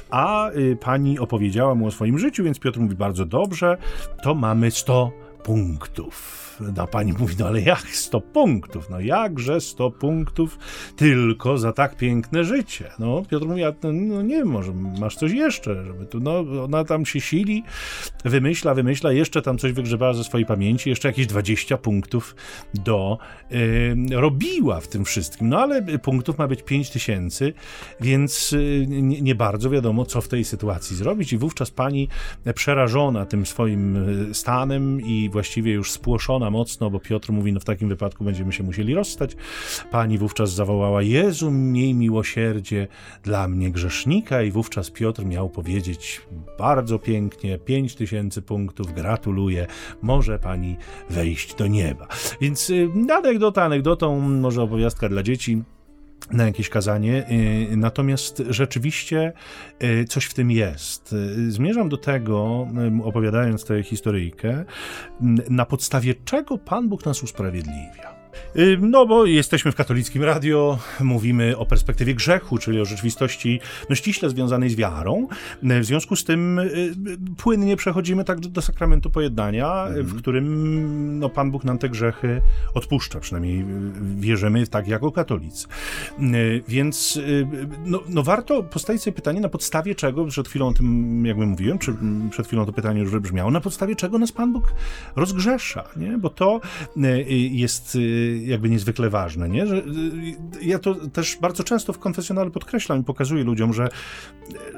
a pani opowiedziała mu o swoim życiu, więc Piotr mówi bardzo dobrze, to mamy 100 punktów. No pani mówi, no ale jak 100 punktów? No jakże 100 punktów tylko za tak piękne życie? No Piotr mówi, a, no, nie może masz coś jeszcze, żeby tu, no ona tam się sili, wymyśla, wymyśla, jeszcze tam coś wygrzebała ze swojej pamięci, jeszcze jakieś 20 punktów do y, robiła w tym wszystkim. No ale punktów ma być 5 tysięcy, więc y, nie, nie bardzo wiadomo, co w tej sytuacji zrobić. I wówczas pani przerażona tym swoim y, stanem i właściwie już spłoszona mocno, bo Piotr mówi, no w takim wypadku będziemy się musieli rozstać. Pani wówczas zawołała, Jezu, miej miłosierdzie dla mnie grzesznika i wówczas Piotr miał powiedzieć bardzo pięknie, 5 tysięcy punktów, gratuluję, może pani wejść do nieba. Więc y, anegdota anegdotą, może opowiastka dla dzieci, na jakieś kazanie. y, Natomiast rzeczywiście y, coś w tym jest. Y, Zmierzam do tego, opowiadając tę historyjkę, na podstawie czego Pan Bóg nas usprawiedliwia. Y, No, bo jesteśmy w katolickim radio, mówimy o perspektywie grzechu, czyli o rzeczywistości no, ściśle związanej z wiarą. Y, W związku z tym y, płynnie przechodzimy tak do, do sakramentu pojednania, y, w którym no, Pan Bóg nam te grzechy odpuszcza, przynajmniej wierzymy tak jako katolicy. Więc no, no warto postawić sobie pytanie, na podstawie czego, przed chwilą o tym jakby mówiłem, czy przed chwilą to pytanie już wybrzmiało, na podstawie czego nas Pan Bóg rozgrzesza, nie? Bo to jest jakby niezwykle ważne, nie? Że, ja to też bardzo często w konfesjonale podkreślam i pokazuję ludziom, że,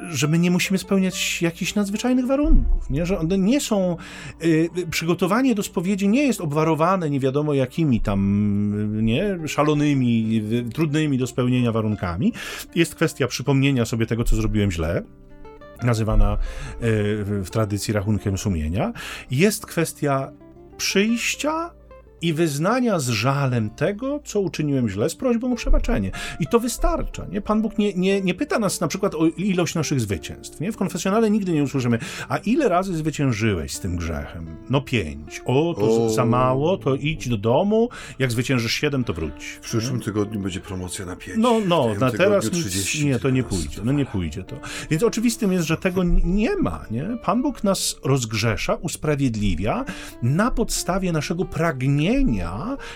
że my nie musimy spełniać jakichś nadzwyczajnych warunków, nie? Że one nie są, przygotowanie do spowiedzi nie jest obwarowane nie wiadomo jakimi tam, nie? Szalonymi, trudnymi do spełnienia warunkami. Jest kwestia przypomnienia sobie tego, co zrobiłem źle, nazywana w tradycji rachunkiem sumienia. Jest kwestia przyjścia i wyznania z żalem tego, co uczyniłem źle, z prośbą o przebaczenie. I to wystarcza. Nie? Pan Bóg nie, nie, nie pyta nas na przykład o ilość naszych zwycięstw. Nie? W konfesjonale nigdy nie usłyszymy, a ile razy zwyciężyłeś z tym grzechem? No pięć. O, to o. za mało, to idź do domu. Jak zwyciężysz siedem, to wróć. W przyszłym nie? tygodniu będzie promocja na pięć. No, no, na teraz 30, nie, to nie pójdzie. No nie pójdzie to. Więc oczywistym jest, że tego nie ma. Nie? Pan Bóg nas rozgrzesza, usprawiedliwia na podstawie naszego pragnienia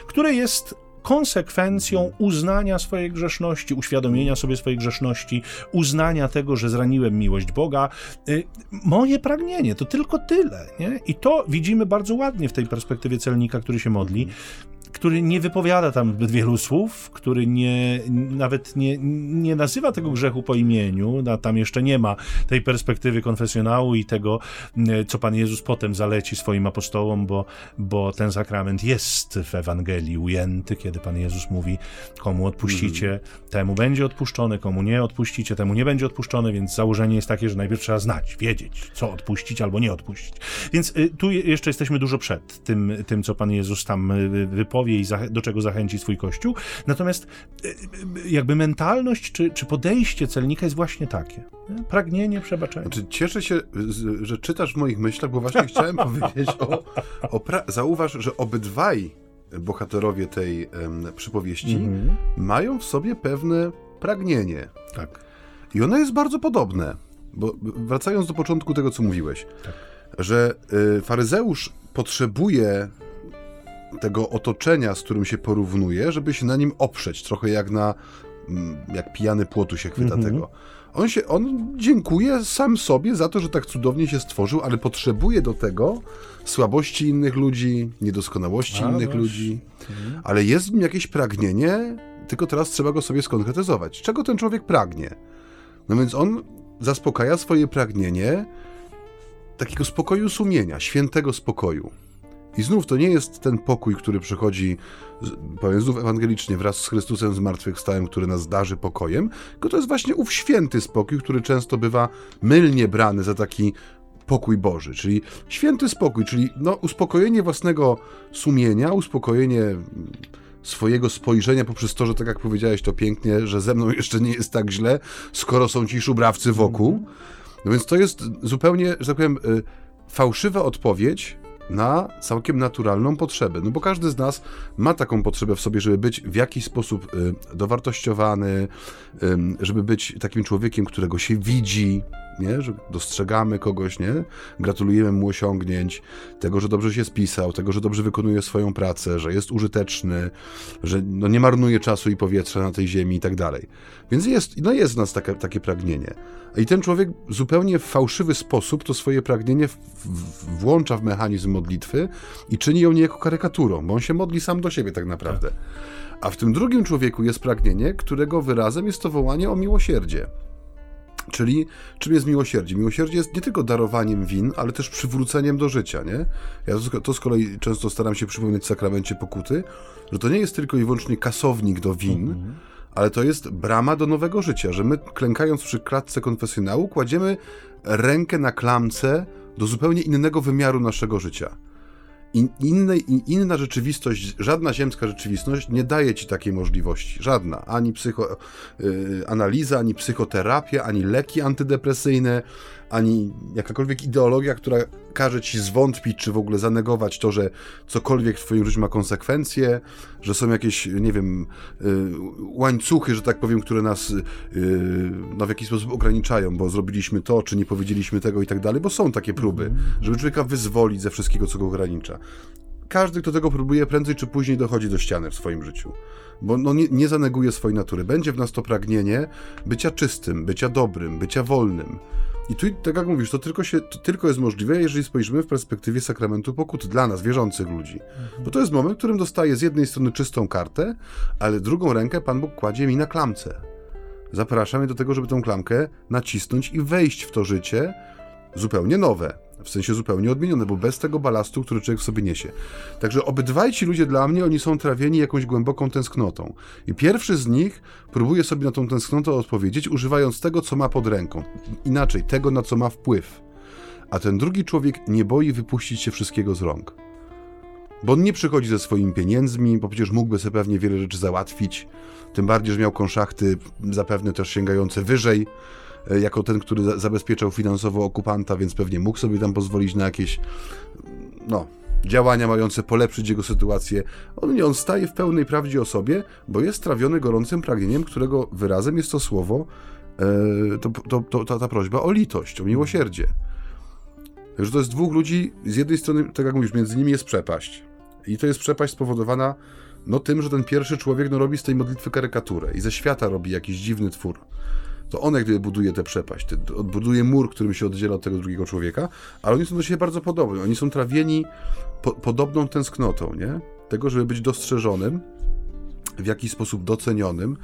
które jest konsekwencją uznania swojej grzeszności, uświadomienia sobie swojej grzeszności, uznania tego, że zraniłem miłość Boga. Y, moje pragnienie to tylko tyle. Nie? I to widzimy bardzo ładnie w tej perspektywie celnika, który się modli który nie wypowiada tam zbyt wielu słów, który nie, nawet nie, nie nazywa tego grzechu po imieniu, a tam jeszcze nie ma tej perspektywy konfesjonału i tego, e, co Pan Jezus potem zaleci swoim apostołom, bo, bo ten sakrament jest w Ewangelii ujęty, kiedy Pan Jezus mówi, komu odpuścicie, mm. temu będzie odpuszczone, komu nie odpuścicie, temu nie będzie odpuszczone, więc założenie jest takie, że najpierw trzeba znać, wiedzieć, co odpuścić albo nie odpuścić. Więc y, tu jeszcze jesteśmy dużo przed tym, tym co Pan Jezus tam y, wypowie, i do czego zachęci swój kościół. Natomiast e, e, jakby mentalność czy, czy podejście celnika jest właśnie takie. Nie? Pragnienie przebaczenia. Znaczy, cieszę się, że czytasz w moich myślach, bo właśnie chciałem powiedzieć o, o pra- zauważ, że obydwaj bohaterowie tej przypowieści mm-hmm. mają w sobie pewne pragnienie. Tak. I ono jest bardzo podobne. Bo wracając do początku tego, co mówiłeś, tak. że y, faryzeusz potrzebuje tego otoczenia, z którym się porównuje, żeby się na nim oprzeć, trochę jak na mm, jak pijany płotu się chwyta mm -hmm. tego. On się, on dziękuje sam sobie za to, że tak cudownie się stworzył, ale potrzebuje do tego słabości innych ludzi, niedoskonałości A, innych ludzi. Mhm. Ale jest w nim jakieś pragnienie, tylko teraz trzeba go sobie skonkretyzować. Czego ten człowiek pragnie? No więc on zaspokaja swoje pragnienie takiego spokoju sumienia, świętego spokoju. I znów to nie jest ten pokój, który przychodzi, powiem znów ewangelicznie, wraz z Chrystusem zmartwychwstałym, który nas darzy pokojem, tylko to jest właśnie ów święty spokój, który często bywa mylnie brany za taki pokój Boży, czyli święty spokój, czyli no, uspokojenie własnego sumienia, uspokojenie swojego spojrzenia poprzez to, że tak jak powiedziałeś to pięknie, że ze mną jeszcze nie jest tak źle, skoro są ci szubrawcy wokół. No więc to jest zupełnie, że tak powiem, y, fałszywa odpowiedź na całkiem naturalną potrzebę. No bo każdy z nas ma taką potrzebę w sobie, żeby być w jakiś sposób y, dowartościowany, żeby być takim człowiekiem, którego się widzi, nie? że dostrzegamy kogoś, nie? gratulujemy mu osiągnięć, tego, że dobrze się spisał, tego, że dobrze wykonuje swoją pracę, że jest użyteczny, że no, nie marnuje czasu i powietrza na tej ziemi i tak dalej. Więc jest, no jest w nas takie, takie pragnienie. I ten człowiek zupełnie w fałszywy sposób to swoje pragnienie w, w, włącza w mechanizm modlitwy i czyni ją niejako karykaturą, bo on się modli sam do siebie tak naprawdę. A w tym drugim człowieku jest pragnienie, którego wyrazem jest to wołanie o miłosierdzie. Czyli czym jest miłosierdzie? Miłosierdzie jest nie tylko darowaniem win, ale też przywróceniem do życia, nie? Ja to, to z kolei często staram się przypomnieć w sakramencie pokuty, że to nie jest tylko i wyłącznie kasownik do win, mhm. ale to jest brama do nowego życia, że my klękając przy klatce konfesjonału kładziemy rękę na klamce do zupełnie innego wymiaru naszego życia. In, inne, in, inna rzeczywistość, żadna ziemska rzeczywistość nie daje ci takiej możliwości. Żadna. Ani psychoanaliza, y, ani psychoterapia, ani leki antydepresyjne, ani jakakolwiek ideologia, która każe ci zwątpić, czy w ogóle zanegować to, że cokolwiek w twoim życiu ma konsekwencje, że są jakieś, nie wiem, y, łańcuchy, że tak powiem, które nas y, no, w jakiś sposób ograniczają, bo zrobiliśmy to, czy nie powiedzieliśmy tego i tak dalej, bo są takie próby, żeby człowieka wyzwolić ze wszystkiego, co go ogranicza każdy, kto tego próbuje, prędzej czy później dochodzi do ściany w swoim życiu. Bo no, nie, nie zaneguje swojej natury. Będzie w nas to pragnienie bycia czystym, bycia dobrym, bycia wolnym. I tu, tak jak mówisz, to tylko, się, to tylko jest możliwe, jeżeli spojrzymy w perspektywie sakramentu pokuty dla nas, wierzących ludzi. Bo to jest moment, w którym dostaję z jednej strony czystą kartę, ale drugą rękę Pan Bóg kładzie mi na klamce. Zaprasza mnie do tego, żeby tą klamkę nacisnąć i wejść w to życie zupełnie nowe. W sensie zupełnie odmienione, bo bez tego balastu, który człowiek w sobie niesie. Także obydwaj ci ludzie dla mnie, oni są trawieni jakąś głęboką tęsknotą. I pierwszy z nich próbuje sobie na tą tęsknotę odpowiedzieć, używając tego, co ma pod ręką. Inaczej, tego, na co ma wpływ. A ten drugi człowiek nie boi wypuścić się wszystkiego z rąk. Bo on nie przychodzi ze swoimi pieniędzmi, bo przecież mógłby sobie pewnie wiele rzeczy załatwić. Tym bardziej, że miał konszachty zapewne też sięgające wyżej jako ten, który zabezpieczał finansowo okupanta, więc pewnie mógł sobie tam pozwolić na jakieś no, działania mające polepszyć jego sytuację. On nie, on staje w pełnej prawdzie o sobie, bo jest trawiony gorącym pragnieniem, którego wyrazem jest to słowo, e, to, to, to, to, ta prośba o litość, o miłosierdzie. Także to jest dwóch ludzi, z jednej strony, tak jak mówisz, między nimi jest przepaść. I to jest przepaść spowodowana no tym, że ten pierwszy człowiek no, robi z tej modlitwy karykaturę i ze świata robi jakiś dziwny twór to on jak gdyby buduje tę przepaść, buduje mur, którym się oddziela od tego drugiego człowieka, ale oni są do siebie bardzo podobni. Oni są trawieni po, podobną tęsknotą, nie? Tego, żeby być dostrzeżonym, w jakiś sposób docenionym,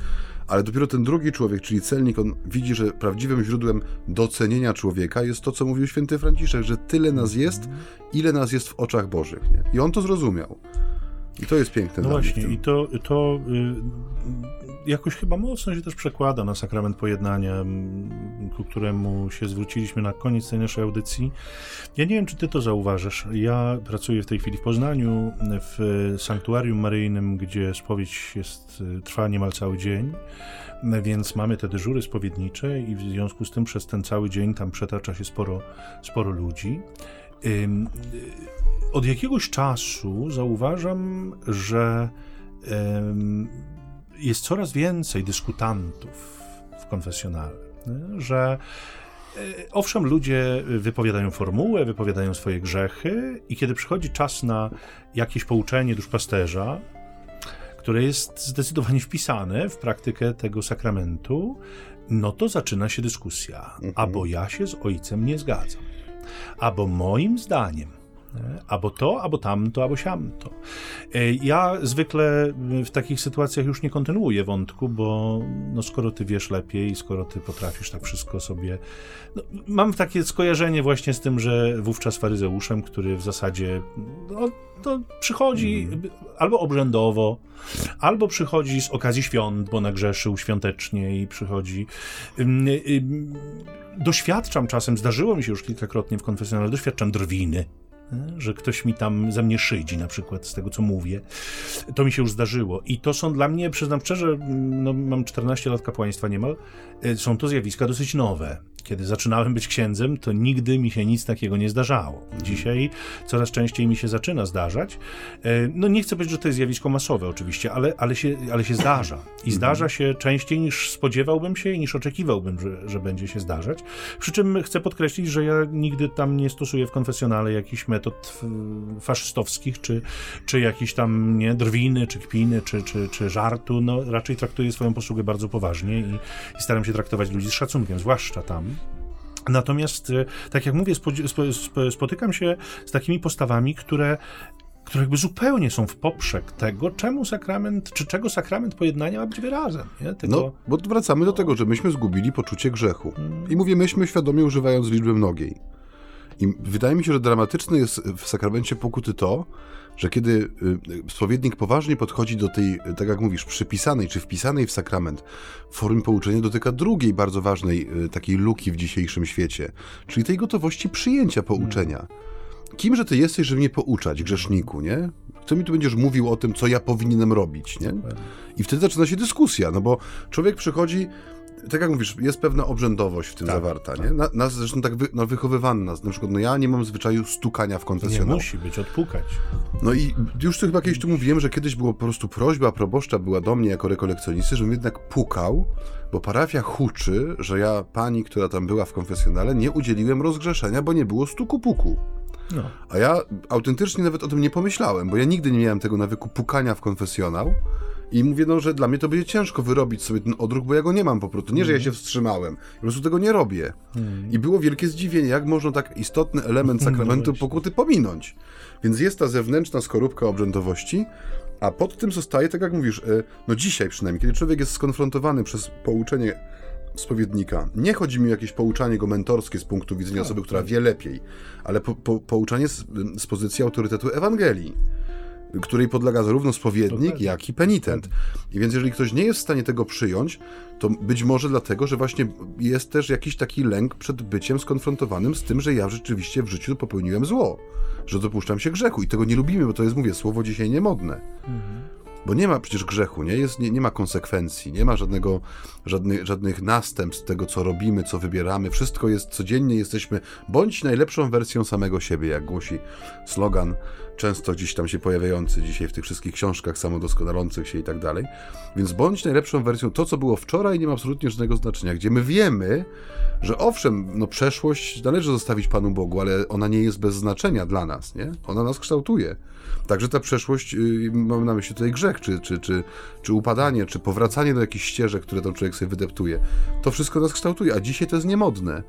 ale dopiero ten drugi człowiek, czyli celnik, on widzi, że prawdziwym źródłem docenienia człowieka jest to, co mówił święty Franciszek, że tyle nas jest, ile nas jest w oczach Bożych. Nie? I on to zrozumiał. I to jest piękne. No właśnie, i to, to y, jakoś chyba mocno się też przekłada na sakrament pojednania, ku któremu się zwróciliśmy na koniec tej naszej audycji. Ja nie wiem, czy ty to zauważasz. Ja pracuję w tej chwili w Poznaniu, w sanktuarium maryjnym, gdzie spowiedź jest, y, trwa niemal cały dzień więc mamy te dyżury spowiednicze i w związku z tym przez ten cały dzień tam przetacza się sporo, sporo ludzi od jakiegoś czasu zauważam, że jest coraz więcej dyskutantów w konfesjonale, że e, Owszem, ludzie wypowiadają formułę, wypowiadają swoje grzechy, i kiedy przychodzi czas na jakieś pouczenie duszpasterza, które jest zdecydowanie wpisane w praktykę tego sakramentu, no to zaczyna się dyskusja. Mhm. Albo ja się z ojcem nie zgadzam, albo moim zdaniem Albo to, albo tamto, albo siamto. E, ja zwykle w takich sytuacjach już nie kontynuuję wątku, bo no skoro ty wiesz lepiej, skoro ty potrafisz tak wszystko sobie. No, mam takie skojarzenie właśnie z tym, że wówczas faryzeuszem, który w zasadzie no, to przychodzi mm. albo obrzędowo, albo przychodzi z okazji świąt, bo nagrzeszył świątecznie i przychodzi. Doświadczam czasem, zdarzyło mi się już kilkakrotnie w konfesjonale, doświadczam drwiny że ktoś mi tam ze mnie szydzi, na przykład z tego, co mówię. To mi się już zdarzyło. I to są dla mnie, przyznam szczerze, no, mam 14 lat kapłaństwa niemal, y, są to zjawiska dosyć nowe kiedy zaczynałem być księdzem, to nigdy mi się nic takiego nie zdarzało. Dzisiaj coraz częściej mi się zaczyna zdarzać. E, no nie chcę powiedzieć, że to jest zjawisko masowe oczywiście, ale, ale, się, ale się zdarza. I zdarza się częściej niż spodziewałbym się i niż oczekiwałbym, że, że będzie się zdarzać. Przy czym chcę podkreślić, że ja nigdy tam nie stosuję w konfesjonale jakichś metod faszystowskich, czy, czy jakichś tam nie, drwiny, czy kpiny, czy, czy, czy żartu. No raczej traktuję swoją posługę bardzo poważnie i, i staram się traktować ludzi z szacunkiem, zwłaszcza tam. Natomiast, e, tak jak mówię, spotykam się z takimi postawami, które które jakby zupełnie są w poprzek tego, czemu sakrament, czy czego sakrament pojednania ma być wyrazem. Nie? No, bo wracamy do tego, że myśmy zgubili poczucie grzechu. I mówię myśmy świadomie używając liczby mnogiej. I wydaje mi się, że dramatyczne jest w sakramencie pokuty to, że kiedy y, spowiednik poważnie podchodzi do tej, tak jak mówisz, przypisanej czy wpisanej w sakrament formy pouczenia, dotyka drugiej bardzo ważnej y, takiej luki w dzisiejszym świecie, czyli tej gotowości przyjęcia pouczenia. Kimże ty jesteś, żeby mnie pouczać, grzeszniku, nie? Co mi tu będziesz mówił o tym, co ja powinienem robić, nie? I wtedy zaczyna się dyskusja, no bo człowiek przychodzi tak jak mówisz, jest pewna obrzędowość w tym tak, zawarta, tak. nie? Na, nas zresztą tak wy, no, wychowywano nas. Na przykład, no ja nie mam zwyczaju stukania w konfesjonał. Nie musi być, odpukać. No i już to chyba kiedyś tu mówiłem, że kiedyś było po prostu prośba proboszcza była do mnie jako rekolekcjonisty, żebym jednak pukał, bo parafia huczy, że ja pani, która tam była w konfesjonale, nie udzieliłem rozgrzeszenia, bo nie było stuku puku. No. A ja autentycznie nawet o tym nie pomyślałem, bo ja nigdy nie miałem tego nawyku pukania w konfesjonał. I mówię, no, że dla mnie to będzie ciężko wyrobić sobie ten odruch, bo ja go nie mam po prostu. Nie, że ja się wstrzymałem. Po prostu tego nie robię. Hmm. I było wielkie zdziwienie, jak można tak istotny element sakramentu pokuty pominąć. Więc jest ta zewnętrzna skorupka obrzędowości, a pod tym zostaje, tak jak mówisz, e, no dzisiaj przynajmniej, kiedy człowiek jest skonfrontowany przez pouczenie spowiednika. Nie chodzi mi o jakieś pouczanie go mentorskie z punktu widzenia tak, osoby, która tak. wie lepiej, ale po, po, pouczanie z, z pozycji autorytetu Ewangelii której podlega zarówno spowiednik, jak i penitent. I więc jeżeli ktoś nie jest w stanie tego przyjąć, to być może dlatego, że właśnie jest też jakiś taki lęk przed byciem skonfrontowanym z tym, że ja rzeczywiście w życiu popełniłem zło, że dopuszczam się grzechu i tego nie lubimy, bo to jest, mówię, słowo dzisiaj niemodne. Mhm. Bo nie ma przecież grzechu, nie, jest, nie, nie ma konsekwencji, nie ma żadnego, żadnych, żadnych następstw tego, co robimy, co wybieramy. Wszystko jest codziennie, jesteśmy bądź najlepszą wersją samego siebie, jak głosi slogan, często gdzieś tam się pojawiający dzisiaj w tych wszystkich książkach samodoskonalących się i tak dalej. Więc bądź najlepszą wersją. To, co było wczoraj, nie ma absolutnie żadnego znaczenia, gdzie my wiemy, że owszem, no przeszłość należy zostawić Panu Bogu, ale ona nie jest bez znaczenia dla nas, nie? Ona nas kształtuje. Także ta przeszłość, yy, mam na myśli tutaj grzech, czy, czy, czy, czy upadanie, czy powracanie do jakichś ścieżek, które tam człowiek sobie wydeptuje. To wszystko nas kształtuje, a dzisiaj to jest niemodne.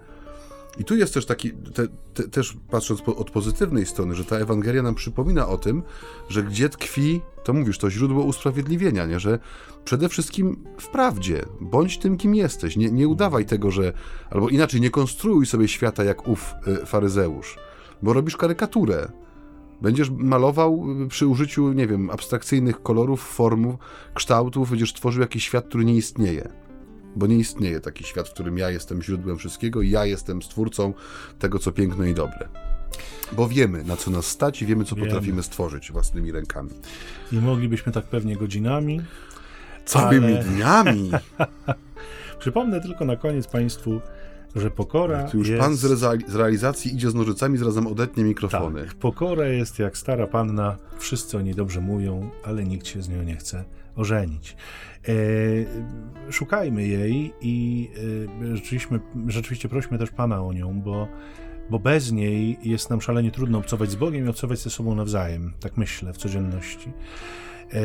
I tu jest też taki, te, te, też patrząc po, od pozytywnej strony, że ta Ewangelia nam przypomina o tym, że gdzie tkwi, to mówisz, to źródło usprawiedliwienia, nie? że przede wszystkim w prawdzie, bądź tym, kim jesteś. Nie, nie udawaj tego, że, albo inaczej, nie konstruuj sobie świata jak ów y, faryzeusz, bo robisz karykaturę. Będziesz malował y, przy użyciu, nie wiem, abstrakcyjnych kolorów, formów, kształtów, będziesz tworzył jakiś świat, który nie istnieje. Bo nie istnieje taki świat, w którym ja jestem źródłem wszystkiego i ja jestem stwórcą tego, co piękne i dobre. Bo wiemy, na co nas stać i wiemy, co wiemy. potrafimy stworzyć własnymi rękami. I moglibyśmy tak pewnie godzinami. Całymi ale... dniami. Przypomnę tylko na koniec Państwu, że pokora. Tu już jest... pan z, z, realizacji idzie z nożycami, zarazem odetnie mikrofony. Tak, pokora jest jak stara panna, wszyscy o niej dobrze mówią, ale nikt się z nią nie chce ożenić. E, szukajmy jej i e, rzeczywiście, rzeczywiście prośmy też Pana o nią, bo, bo bez niej jest nam szalenie trudno obcować z Bogiem i obcować ze sobą nawzajem. Tak myślę w codzienności. E,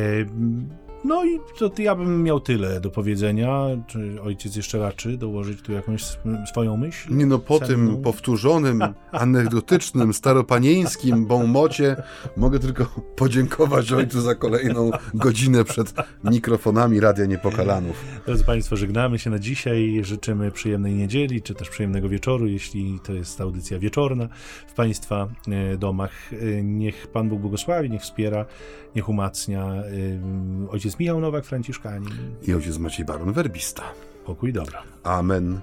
no i to ja bym miał tyle do powiedzenia. Czy ojciec jeszcze raczy dołożyć tu jakąś swoją myśl? Nie no, po senną? tym powtórzonym, anegdotycznym, staropanieńskim bonmocie mogę tylko podziękować ojcu za kolejną godzinę przed mikrofonami Radia Niepokalanów. Drodzy Państwo, żegnamy się na dzisiaj. Życzymy przyjemnej niedzieli, czy też przyjemnego wieczoru, jeśli to jest audycja wieczorna w Państwa e, domach. E, niech Pan Bóg błogosławi, niech wspiera, niech umacnia. Ojciec Ojciec Michał Nowak, Franciszkanin. I ojciec Maciej Baron, werbista. Pokój dobra. Amen.